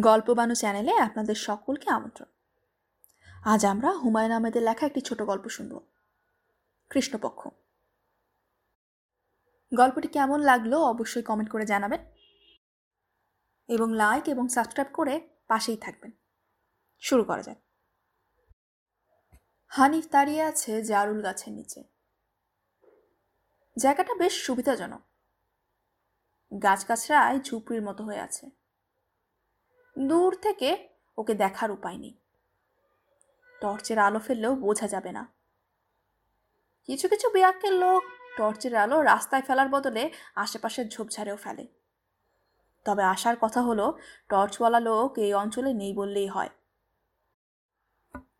গল্পবানু চ্যানেলে আপনাদের সকলকে আমন্ত্রণ। আজ আমরা হুমায়ুন আহমেদের লেখা একটি ছোট গল্প শুনব। কৃষ্ণপক্ষ। গল্পটি কেমন লাগল অবশ্যই কমেন্ট করে জানাবেন এবং লাইক এবং সাবস্ক্রাইব করে পাশেই থাকবেন। শুরু করা যাক। হানিফ দাঁড়িয়ে আছে জারুল গাছের নিচে। জায়গাটা বেশ সুবিধাজনক। গাছগাছরায় ঝুপড়ির মতো হয়ে আছে। দূর থেকে ওকে দেখার উপায় নেই। টর্চের আলো ফেললেও বোঝা যাবে না। কিছু কিছু বেয়াক্কের লোক টর্চের আলো রাস্তায় ফেলার বদলে আশেপাশের ঝোপঝাড়েও ফেলে। তবে আসার কথা হলো, টর্চওয়ালা লোক এই অঞ্চলে নেই বললেই হয়।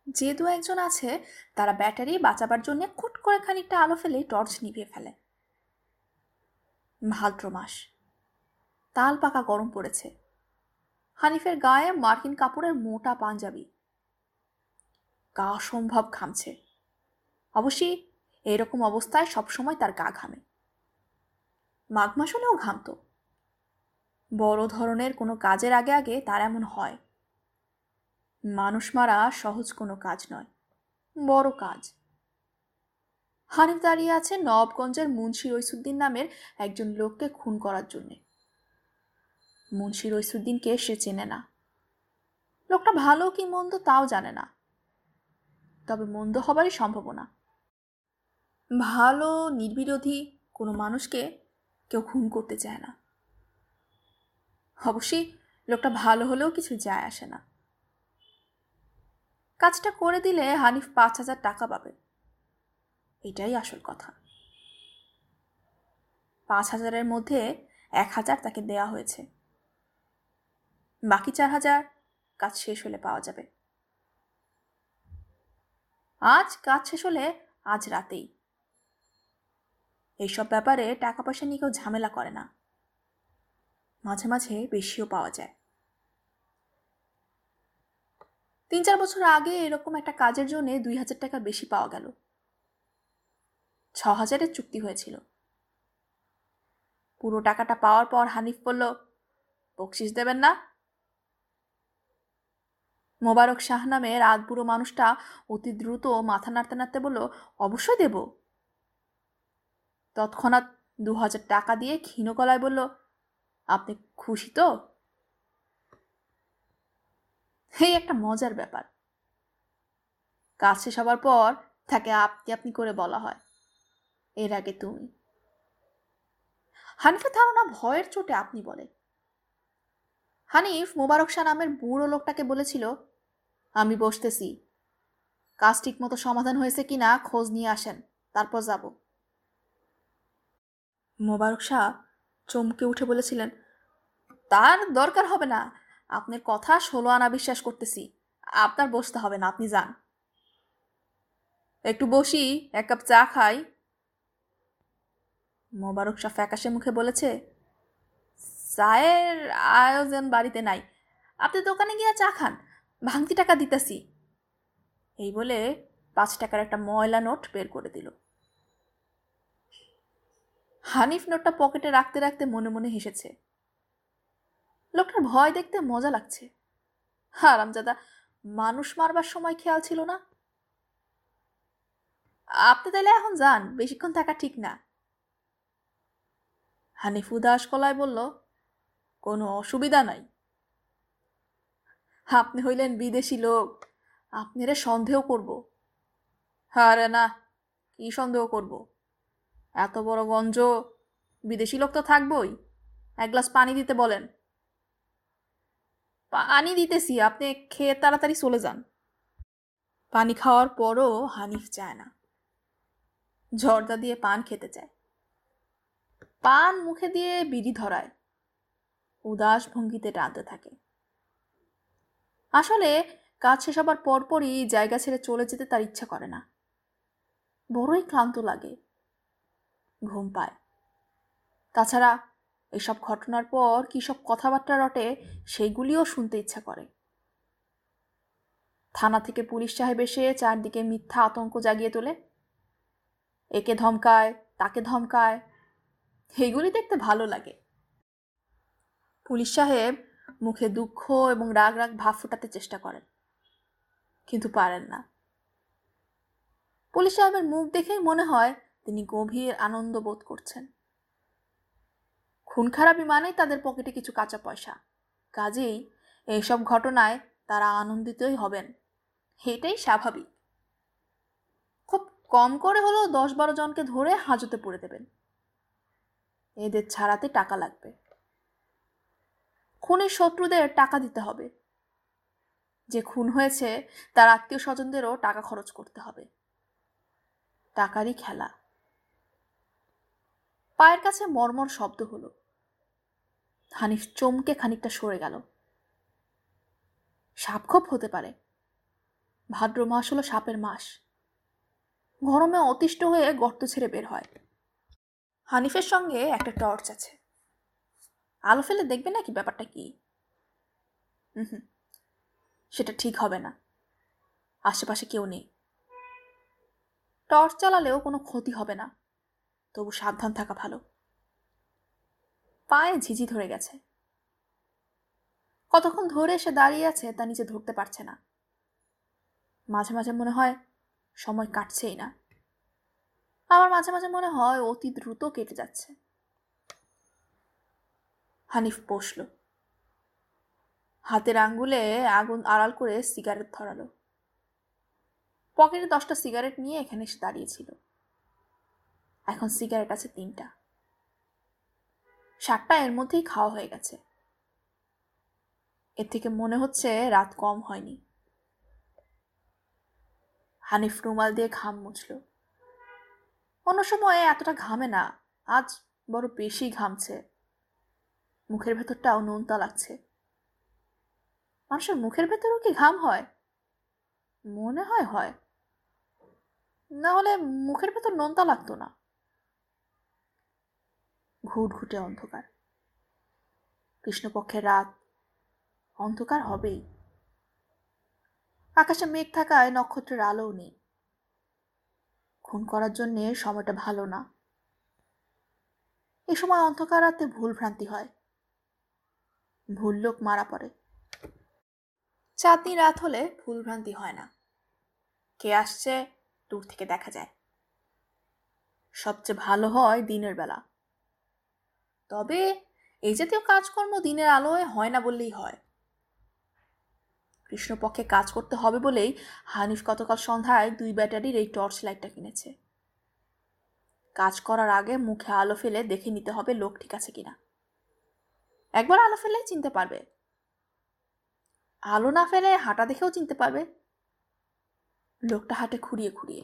যে দু একজন আছে, তারা ব্যাটারি বাঁচাবার জন্য খুট করে খানিকটা আলো ফেলে টর্চ নিভিয়ে ফেলে। ভাদ্র মাস তাল পাকা গরম পড়েছে। হানিফের গায়ে মার্কিন কাপড়ের মোটা পাঞ্জাবি। গা সম্ভব ঘামছে। অবশ্যই এরকম অবস্থায় সবসময় তার গা ঘামে। মাঘ মাস হলেও ঘামত। বড় ধরনের কোনো কাজের আগে আগে তার এমন হয়। মানুষ মারা সহজ কোনো কাজ নয়, বড় কাজ। হানিফ দাঁড়িয়ে আছে নবগঞ্জের মুন্সি রইসুদ্দিন নামের একজন লোককে খুন করার জন্যে। মুন্সি রইসুদ্দিনকে সে চেনে না। লোকটা ভালো কি মন্দ তাও জানে না। তবে মন্দ হবারই সম্ভাবনা। ভালো, নির্বিরোধী কোনো মানুষকে কেউ খুন করতে চায় না। অবশ্যই লোকটা ভালো হলেও কিছু যায় আসে না। কাজটা করে দিলে হানিফ পাঁচ হাজার টাকা পাবে। এটাই আসল কথা। পাঁচ হাজারের মধ্যে এক হাজার তাকে দেয়া হয়েছে। বাকি চার হাজার কাজ শেষ হলে পাওয়া যাবে। আজ কাজ শেষ হলে আজ রাতেই। এইসব ব্যাপারে টাকা পয়সা নিয়ে কেউ ঝামেলা করে না। মাঝে মাঝে বেশিও পাওয়া যায়। তিন চার বছর আগে এরকম একটা কাজের জন্য দুই হাজার টাকা বেশি পাওয়া গেল। ছ হাজারের চুক্তি হয়েছিল। পুরো টাকাটা পাওয়ার পর হানিফ বলল, বকশিস দেবেন না মোবারক শাহ নামের বুড়ো মানুষটা অতি দ্রুত মাথা নাড়তে নাড়তে বলল, অবশ্যই দেব। তৎক্ষণাৎ দু হাজার টাকা দিয়ে ক্ষীণ গলায় বলল, আপনি খুশি তো? এই একটা মজার ব্যাপার। কাজ শেষ হবার পর তাকে আপনি আপনি করে বলা হয়, এর আগে তুমি। হানিফের ধারণা ভয়ের চোটে আপনি বলে। হানিফ মোবারক শাহ নামের বুড়ো লোকটাকে বলেছিল আমি বসতেছি। কাজ ঠিক মতো সমাধান হয়েছে কি না খোঁজ নিয়ে আসেন, তারপর যাব। মোবারক শাহ চমকে উঠে বলেছিলেন, তার দরকার হবে না, আপনার কথা ষোলো আনা বিশ্বাস করতেছি, আপনার বসতে হবে না, আপনি যান। একটু বসি, এক কাপ চা খাই। মোবারক শাহ ফ্যাকাশে মুখে বলেছে, চায়ের আয়োজন বাড়িতে নাই, আপনি দোকানে গিয়ে চা খান ভাঙতি টাকা দিতেছি। এই বলে পাঁচ টাকার একটা ময়লা নোট বের করে দিল। হানিফ নোটটা পকেটে রাখতে রাখতে মনে মনে হেসেছে। লোকটার ভয় দেখতে মজা লাগছে। আরামজাদা মানুষ মারবার সময় খেয়াল ছিল না। আপনি তাইলে এখন যান, বেশিক্ষণ থাকা ঠিক না। হানিফ উদাস কলায় বলল, কোনো অসুবিধা নাই। আপনি হইলেন বিদেশি লোক। আপনারে সন্দেহ করব। আরে না, কি সন্দেহ করব? এত বড় গঞ্জ, বিদেশি লোক তো থাকবই। এক গ্লাস পানি দিতে বলেন। পানি দিতেছি, আপনি খেয়ে তাড়াতাড়ি চলে যান। পানি খাওয়ার পরও হানিফ চায় না। ঝর্দা দিয়ে পান খেতে চায়। পান মুখে দিয়ে বিড়ি ধরায়। উদাস ভঙ্গিতে টানতে থাকে। আসলে কাজ শেষ হবার পরপরই জায়গা ছেড়ে চলে যেতে তার ইচ্ছা করে না। বড়ই ক্লান্ত লাগে। ঘুম পায়। তাছাড়া এসব ঘটনার পর কী সব কথাবার্তা রটে সেইগুলিও শুনতে ইচ্ছা করে। থানা থেকে পুলিশ সাহেব এসে চারদিকে মিথ্যা আতঙ্ক জাগিয়ে তোলে। একে ধমকায়, তাকে ধমকায় এইগুলি দেখতে ভালো লাগে। পুলিশ সাহেব মুখে দুঃখ এবং রাগ রাগ ভাব ফোটাতে চেষ্টা করেন, কিন্তু পারেন না। পুলিশ সাহেবের মুখ দেখেই মনে হয় তিনি গভীর আনন্দ বোধ করছেন। খুন খারাপি মানেই তাদের পকেটে কিছু কাঁচা পয়সা। কাজেই এইসব ঘটনায় তারা আনন্দিতই হবেন। এটাই স্বাভাবিক। খুব কম করে হলেও দশ বারো জনকে ধরে হাজতে পড়ে দেবেন। এদের ছাড়াতে টাকা লাগবে। খুনের শত্রুদের টাকা দিতে হবে। যে খুন হয়েছে, তার আত্মীয় স্বজনদেরও টাকা খরচ করতে হবে। টাকারই খেলা। পায়ের কাছে মর্মর শব্দ হলো। হানিফ চমকে খানিকটা সরে গেল। সাপখোপ হতে পারে। ভাদ্র মাস হলো সাপের মাস। গরমে অতিষ্ঠ হয়ে গর্ত ছেড়ে বের হয়। হানিফের সঙ্গে একটা টর্চ আছে। আলো ফেলে দেখবে নাকি ব্যাপারটা কি? হুম, সেটা ঠিক হবে না। আশেপাশে কেউ নেই। টর্চ চালালেও কোনো ক্ষতি হবে না। তবু সাবধান থাকা ভালো। পায়ে ঝিঝি ধরে গেছে। কতক্ষণ ধরে সে দাঁড়িয়ে আছে তা নিচে ধরতে পারছে না। মাঝে মাঝে মনে হয় সময় কাটছেই না। আবার মাঝে মাঝে মনে হয় অতি দ্রুত কেটে যাচ্ছে। হানিফ বসল। হাতের আঙ্গুলে আগুন আড়াল করে সিগারেট ধরালো। পকেটে দশটা সিগারেট নিয়ে এখানে এসে দাঁড়িয়েছিল। এখন সিগারেট আছে তিনটা। সাতটা এর মধ্যেই খাওয়া হয়ে গেছে। এর থেকে মনে হচ্ছে রাত কম হয়নি। হানিফ রুমাল দিয়ে ঘাম মুছল। অন্য সময় এতটা ঘামে না, আজ বড় বেশি ঘামছে। মুখের ভেতরটাও নোনতা লাগছে। মানুষের মুখের ভেতরেও কি ঘাম হয়? মনে হয় হয়। না হলে মুখের ভেতর নোনতা লাগতো না। ঘুটঘুটে অন্ধকার। কৃষ্ণপক্ষের রাত অন্ধকার হবেই। আকাশে মেঘ থাকায় নক্ষত্রের আলোও নেই। খুন করার জন্যে সময়টা ভালো না। এ সময় অন্ধকার রাতে ভুল ভ্রান্তি হয়। ভুল লোক মারা পড়ে। চাঁদনি রাত হলে ভুল ভ্রান্তি হয় না। কে আসছে, দূর থেকে দেখা যায়। সবচেয়ে ভালো হয় দিনের বেলা। তবে এই জাতীয় কাজকর্ম দিনের আলোয় হয় না বললেই হয়। কৃষ্ণপক্ষে কাজ করতে হবে বলেই হানিফ গতকাল সন্ধ্যায় দুই ব্যাটারির এই টর্চ লাইটটা কিনেছে। কাজ করার আগে মুখে আলো ফেলে দেখে নিতে হবে লোক ঠিক আছে কিনা। একবার আলো ফেলে চিনতে পারবে। আলো না ফেলে হাঁটা দেখেও চিনতে পারবে। লোকটা হাঁটে খুঁড়িয়ে খুঁড়িয়ে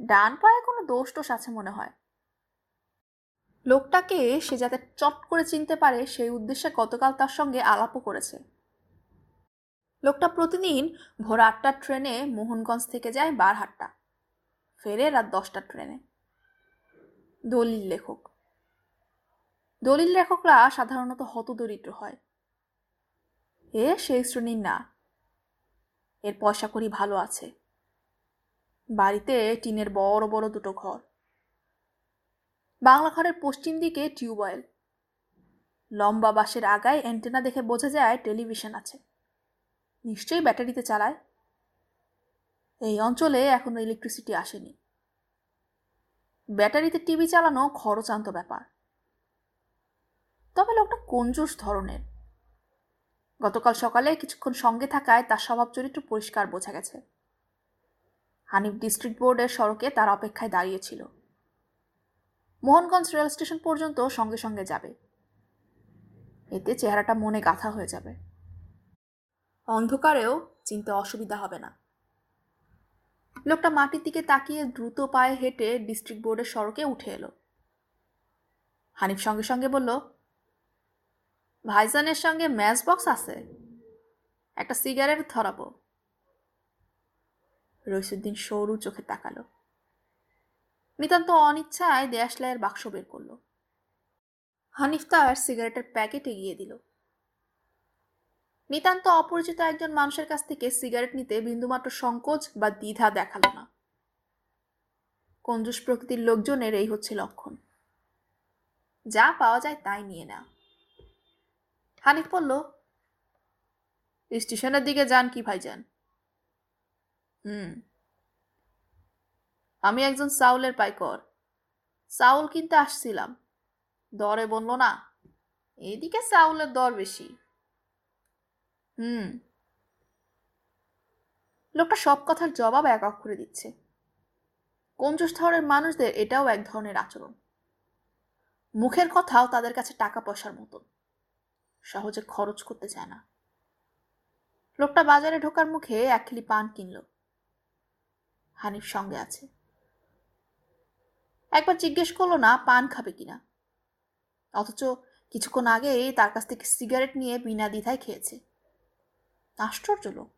ডান পায়ে কোনো দোষ টোষ আছে মনে হয়। লোকটাকে সে যাতে চট করে চিনতে পারে, সেই উদ্দেশ্যে গতকাল তার সঙ্গে আলাপও করেছে। লোকটা প্রতিদিন ভোর আটটার ট্রেনে মোহনগঞ্জ থেকে যায় বারহাট্টা। ফেরে রাত দশটার ট্রেনে। দলিল লেখক। দলিল লেখকরা সাধারণত হতদরিদ্র হয়। এ সেই শ্রেণির না। এর পয়সা করি ভালো আছে। বাড়িতে টিনের বড় বড় দুটো ঘর। বাংলা ঘরের পশ্চিম দিকে টিউবওয়েল। লম্বা বাসের আগায় অ্যান্টেনা দেখে বোঝা যায় টেলিভিশন আছে। নিশ্চয়ই ব্যাটারিতে চালায়। এই অঞ্চলে এখনও ইলেকট্রিসিটি আসেনি। ব্যাটারিতে টিভি চালানো খরচান্ত ব্যাপার। তবে লোকটা কঞ্জুস ধরনের। গতকাল সকালে কিছুক্ষণ সঙ্গে থাকায় তার স্বভাব চরিত্র পরিষ্কার বোঝা গেছে। হানিফ ডিস্ট্রিক্ট বোর্ডের সড়কে তার অপেক্ষায় দাঁড়িয়েছিল মোহনগঞ্জ রেল স্টেশন পর্যন্ত সঙ্গে সঙ্গে যাবে। এতে চেহারাটা মনে গাথা হয়ে যাবে। অন্ধকারেও চিনতে অসুবিধা হবে না। লোকটা মাটির দিকে তাকিয়ে দ্রুত পায়ে হেঁটে ডিস্ট্রিক্ট বোর্ডের সড়কে উঠে এলো। হানিফ সঙ্গে সঙ্গে বলল ভাইজানের সঙ্গে ম্যাচ বক্স আছে? একটা সিগারেট ধরাবো। রইসুদ্দিন সরু চোখে তাকালো। নিতান্ত অনিচ্ছায় দেয়াশলাইয়ের বাক্স বের করল। হানিফ তার সিগারেটের প্যাকেট এগিয়ে দিল। নিতান্ত অপরিচিত একজন মানুষের কাছ থেকে সিগারেট নিতে বিন্দুমাত্র সংকোচ বা দ্বিধা দেখাল না। কঞ্জুস প্রকৃতির লোকজনের এই হচ্ছে লক্ষণ। যা পাওয়া যায় তাই নিয়ে নেওয়া। হানিফ বলল স্টেশনের দিকে যান কি ভাইজান? হুম। আমি একজন চাউলের পাইকর। চাউল কিনতে আসছিলাম। দরে বলল না। এদিকে চাউলের দর বেশি। হুম। লোকটা সব কথার জবাব এক অক্ষরে দিচ্ছে। কঞ্জুস ধরনের মানুষদের এটাও এক ধরনের আচরণ। মুখের কথাও তাদের কাছে টাকা পয়সার মতন। সহজে খরচ করতে চায় না। লোকটা বাজারে ঢোকার মুখে এক খিলি পান কিনল। হানিফ সঙ্গে আছে। একবার জিজ্ঞেস করল না পান খাবে কিনা। অথচ কিছুক্ষণ আগেই তার কাছ থেকে সিগারেট নিয়ে বিনা দ্বিধায় খেয়েছে। আশ্চর্য লোক।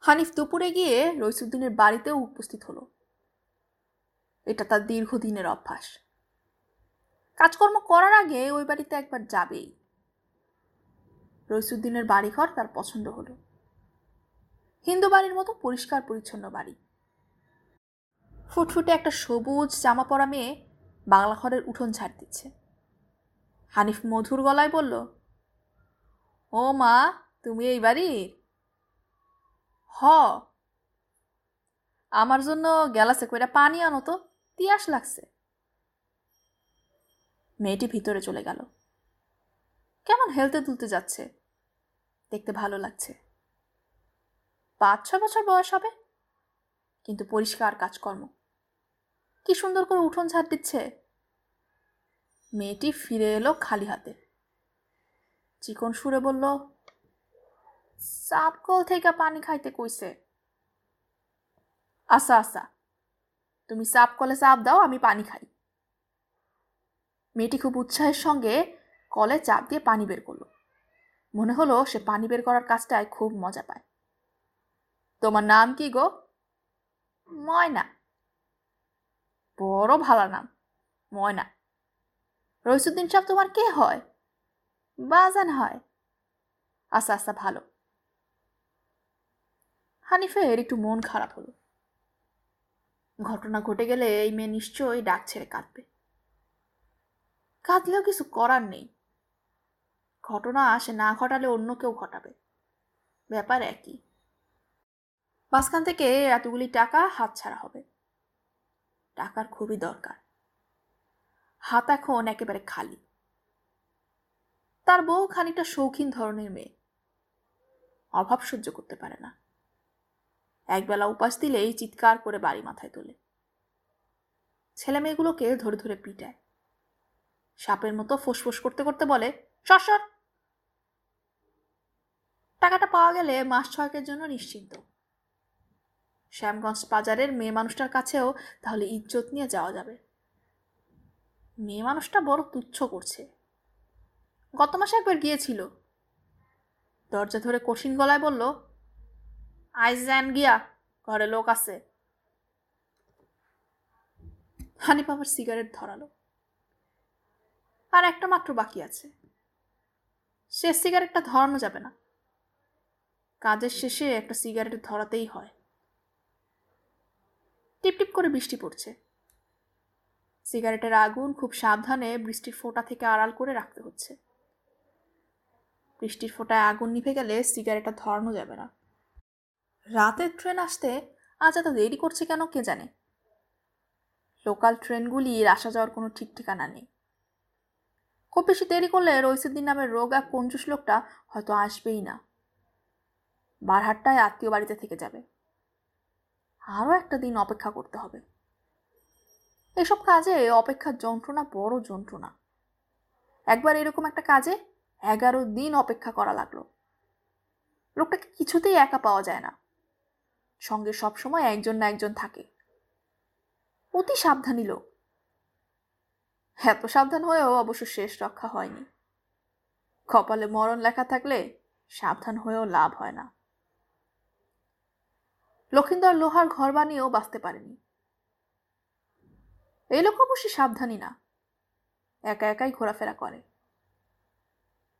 হানিফ দুপুরে গিয়ে রইসুদ্দিনের বাড়িতেও উপস্থিত হলো। এটা তার দীর্ঘদিনের অভ্যাস। কাজকর্ম করার আগে ওই বাড়িতে একবার যাবেই। রইসুদ্দিনের বাড়িঘর তার পছন্দ হলো। হিন্দু বাড়ির মতো পরিষ্কার পরিচ্ছন্ন বাড়ি। ফুটফুটে একটা সবুজ জামা পরা মেয়ে বাংলা ঘরের উঠোন ছাড় দিচ্ছে। হানিফ মধুর গলায় বলল, ও মা, তুমি এই বাড়ির? হ। আমার জন্য গ্যালাসে কইরা পানি আনো তো, তিয়াস লাগছে। মেয়েটি ভিতরে চলে গেল। কেমন হেলতে তুলতে যাচ্ছে? দেখতে ভালো লাগছে। পাঁচ, ছ বছর বয়স হবে? কিন্তু পরিষ্কার কাজকর্ম। কি সুন্দর করে উঠোন ছাড় দিচ্ছে। মেয়েটি ফিরে এলো খালি হাতে। চিকন সুরে বলল, সাপ কল থেকে পানি খাইতে কইছে। আসা আসা তুমি সাপ কলে চাপ দাও, আমি পানি খাই। মেয়েটি খুব উৎসাহের সঙ্গে কলে চাপ দিয়ে পানি বের করল। মনে হলো সে পানি বের করার কাজটায় খুব মজা পায়। তোমার নাম কি গো? ময়না। বড় ভালো নাম, ময়না। রইসুদ্দিন সাহেব তোমার কে হয়? বাজান হয়। আস্তে আস্তে ভালো। হানিফের একটু মন খারাপ হলো। ঘটনা ঘটে গেলে এই মেয়ে নিশ্চয়ই ডাক ছেড়ে কাঁদবে। কাঁদলেও কিছু করার নেই। ঘটনা আসে না ঘটালে অন্য কেউ ঘটাবে। ব্যাপার একই। মাঝখান থেকে এতগুলি টাকা হাত ছাড়া হবে। টাকার খুবই দরকার। হাত এখন একেবারে খালি। তার বউ খানিকটা শৌখিন ধরনের মেয়ে। অভাব সহ্য করতে পারে না। একবেলা উপাস দিলেই চিৎকার করে বাড়ি মাথায় তোলে। ছেলে মেয়েগুলোকে ধরে ধরে পিটায়। সাপের মতো ফোসফোস করতে করতে বলে সর! টাকাটা পাওয়া গেলে মাস ছয়েকের জন্য নিশ্চিন্ত। শ্যামগঞ্জ বাজারের মেয়ে মানুষটার কাছেও তাহলে ইজ্জত নিয়ে যাওয়া যাবে। মেয়ে মানুষটা বড় তুচ্ছ করছে। গত মাসে একবার গিয়েছিল। দরজা ধরে কঠিন গলায় বলল আইজ যান গিয়া, ঘরে লোক আছে। হানিফ আবার সিগারেট ধরালো। আর একটা মাত্র বাকি আছে। শেষ সিগারেটটা ধরানো যাবে না। কাজের শেষে একটা সিগারেট ধরাতেই হয়। টিপটিপ করে বৃষ্টি পড়ছে। সিগারেটের আগুন খুব সাবধানে বৃষ্টির ফোঁটা থেকে আড়াল করে রাখতে হচ্ছে। বৃষ্টির ফোঁটায় আগুন নিভে গেলে সিগারেটটা ধরানো যাবে না। রাতের ট্রেন আসতে আজ এত দেরি করছে কেন কে জানে? লোকাল ট্রেনগুলির আসা যাওয়ার কোনো ঠিক ঠিকানা নেই। খুব বেশি দেরি করলে রইসুদ্দিন নামের রোগ কঞ্জুস লোকটা হয়তো আসবেই না। বারহাট্টায় আত্মীয় বাড়িতে থেকে যাবে। আরও একটা দিন অপেক্ষা করতে হবে। এসব কাজে অপেক্ষার যন্ত্রণা বড় যন্ত্রণা। একবার এরকম একটা কাজে এগারো দিন অপেক্ষা করা লাগল। লোকটাকে কিছুতেই একা পাওয়া যায় না। সঙ্গে সবসময় একজন না একজন থাকে। অতি সাবধানী লোক। এত সাবধান হয়েও অবশ্য শেষ রক্ষা হয়নি। কপালে মরণ লেখা থাকলে সাবধান হয়েও লাভ হয় না। লক্ষিন্দর লোহার ঘর বানিয়েও বাঁচতে পারেনি। এই লোক অবশ্যই সাবধানী না। একা একাই ঘোরাফেরা করে।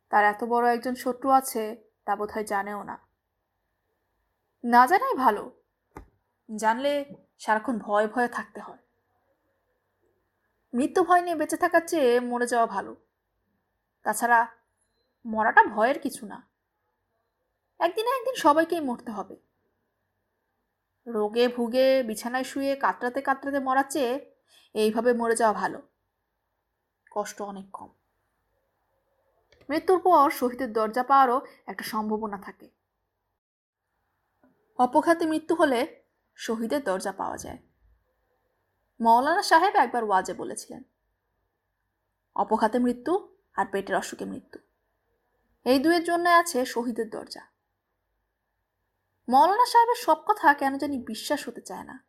তার এত বড় একজন শত্রু আছে তা বোধ জানেও না। না জানাই ভালো। জানলে সারাক্ষণ ভয় ভয়ে থাকতে হয়। মৃত্যু ভয় নিয়ে বেঁচে থাকার চেয়ে মরে যাওয়া ভালো। তাছাড়া মরাটা ভয়ের কিছু না। একদিন একদিন সবাইকেই মরতে হবে। রোগে ভুগে, বিছানায় শুয়ে, কাতরাতে কাতরাতে মরার চেয়ে এইভাবে মরে যাওয়া ভালো। কষ্ট অনেক কম। মৃত্যুর পর শহীদের দরজা পাওয়ারও একটা সম্ভাবনা থাকে। অপঘাতে মৃত্যু হলে শহীদের দরজা পাওয়া যায়। মৌলানা সাহেব একবার ওয়াজে বলেছিলেন, অপঘাতে মৃত্যু আর পেটের অসুখে মৃত্যু। এই দুয়ের জন্য আছে শহীদের দরজা। মৌলানা সাহেবের সব কথা কেন জানি বিশ্বাস হতে চায় না।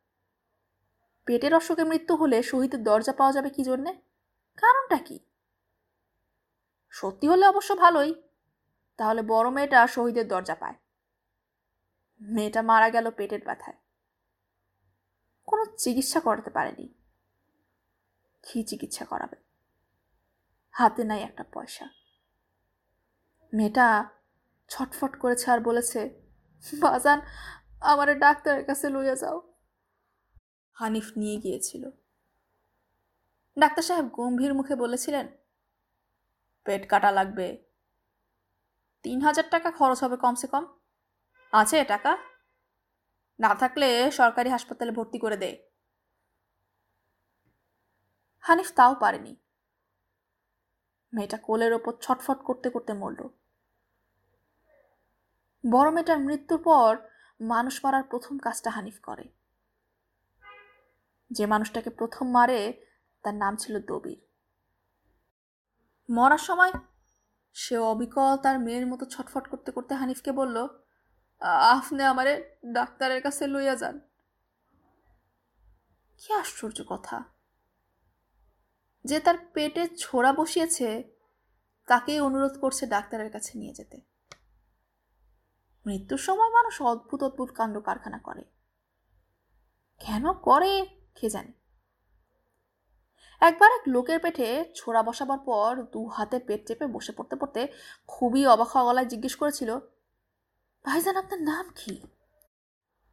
পেটের অসুখে মৃত্যু হলে শহীদের দরজা পাওয়া যাবে কি জন্যে? কারণটা কি? সত্যি হলে অবশ্য ভালোই। তাহলে বড় মেয়েটা শহীদের দরজা পায়। মেয়েটা মারা গেল পেটের ব্যথায়। কোনো চিকিৎসা করাতে পারেনি। কি চিকিৎসা করাবে? হাতে নাই একটা পয়সা। মেয়েটা ছটফট করেছে আর বলেছে বাজান, আমারে ডাক্তারের কাছে লইয়া যাও। হানিফ নিয়ে গিয়েছিল। ডাক্তার সাহেব গম্ভীর মুখে বলেছিলেন, পেট কাটা লাগবে। তিন হাজার টাকা খরচ হবে কমসে কম। আছে টাকা? না থাকলে সরকারি হাসপাতালে ভর্তি করে দে। হানিফ তাও পারেনি। মেয়েটা কোলের ওপর ছটফট করতে করতে মরল। বড় মেয়েটার মৃত্যুর পর মানুষ মারার প্রথম কাজটা হানিফ করে। যে মানুষটাকে প্রথম মারে, তার নাম ছিল দবির। মরার সময় সে অবিকল তার মেয়ের মতো ছটফট করতে করতে হানিফকে বলল, আপনি আমারে ডাক্তারের কাছে লইয়া যান। কি আশ্চর্য কথা। যে তার পেটে ছোড়া বসিয়েছে, তাকেই অনুরোধ করছে ডাক্তারের কাছে নিয়ে যেতে। মৃত্যুর সময় মানুষ অদ্ভুত অদ্ভুত কাণ্ড কারখানা করে। কেন করে, কে জানে? একবার এক লোকের পেটে ছোড়া বসাবার পর দু হাতে পেট চেপে বসে পড়তে পড়তে খুবই অবাক গলায় জিজ্ঞেস করেছিল, ভাইজান, আপনার নাম কি?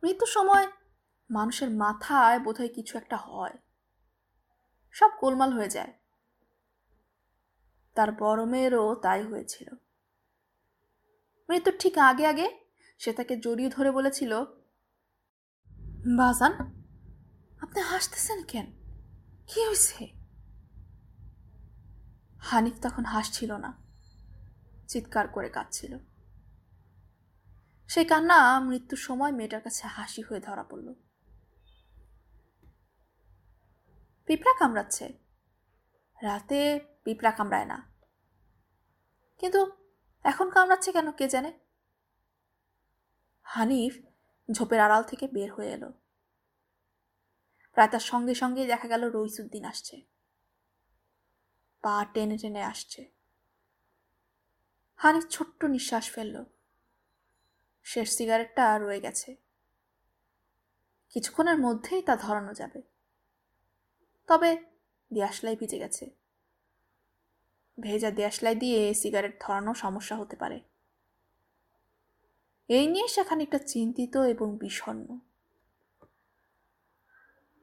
মৃত্যুর সময় মানুষের মাথায় বোধহয় কিছু একটা হয়। সব গোলমাল হয়ে যায়। তার বড় মেয়েরও তাই হয়েছিল। মৃত্যুর ঠিক আগে আগে সে তাকে জড়িয়ে ধরে বলেছিল, বাজান, আপনি হাসতেছেন কেন? কি হয়েছে? হানিফ তখন হাসছিল না, চিৎকার করে কাঁদছিল। সেই কান্না মৃত্যুর সময় মেয়েটার কাছে হাসি হয়ে ধরা পড়ল। পিঁপড়া কামড়াচ্ছে। রাতে পিঁপড়া কামড়ায় না। কিন্তু এখন কামড়াচ্ছে কেন কে জানে? হানিফ ঝোপের আড়াল থেকে বের হয়ে এলো। প্রায় তার সঙ্গে সঙ্গে দেখা গেল রইসুদ্দিন আসছে। পা টেনে টেনে আসছে। হানিফ ছোট্ট নিঃশ্বাস ফেলল। শেষ সিগারেটটা রয়ে গেছে। কিছুক্ষণের মধ্যেই তা ধরানো যাবে। তবে দেয়াশলাই ভিজে গেছে। ভেজা দেয়াশলাই দিয়ে সিগারেট ধরানো সমস্যা হতে পারে। এই নিয়ে সেখানে একটা চিন্তিত এবং বিষণ্ন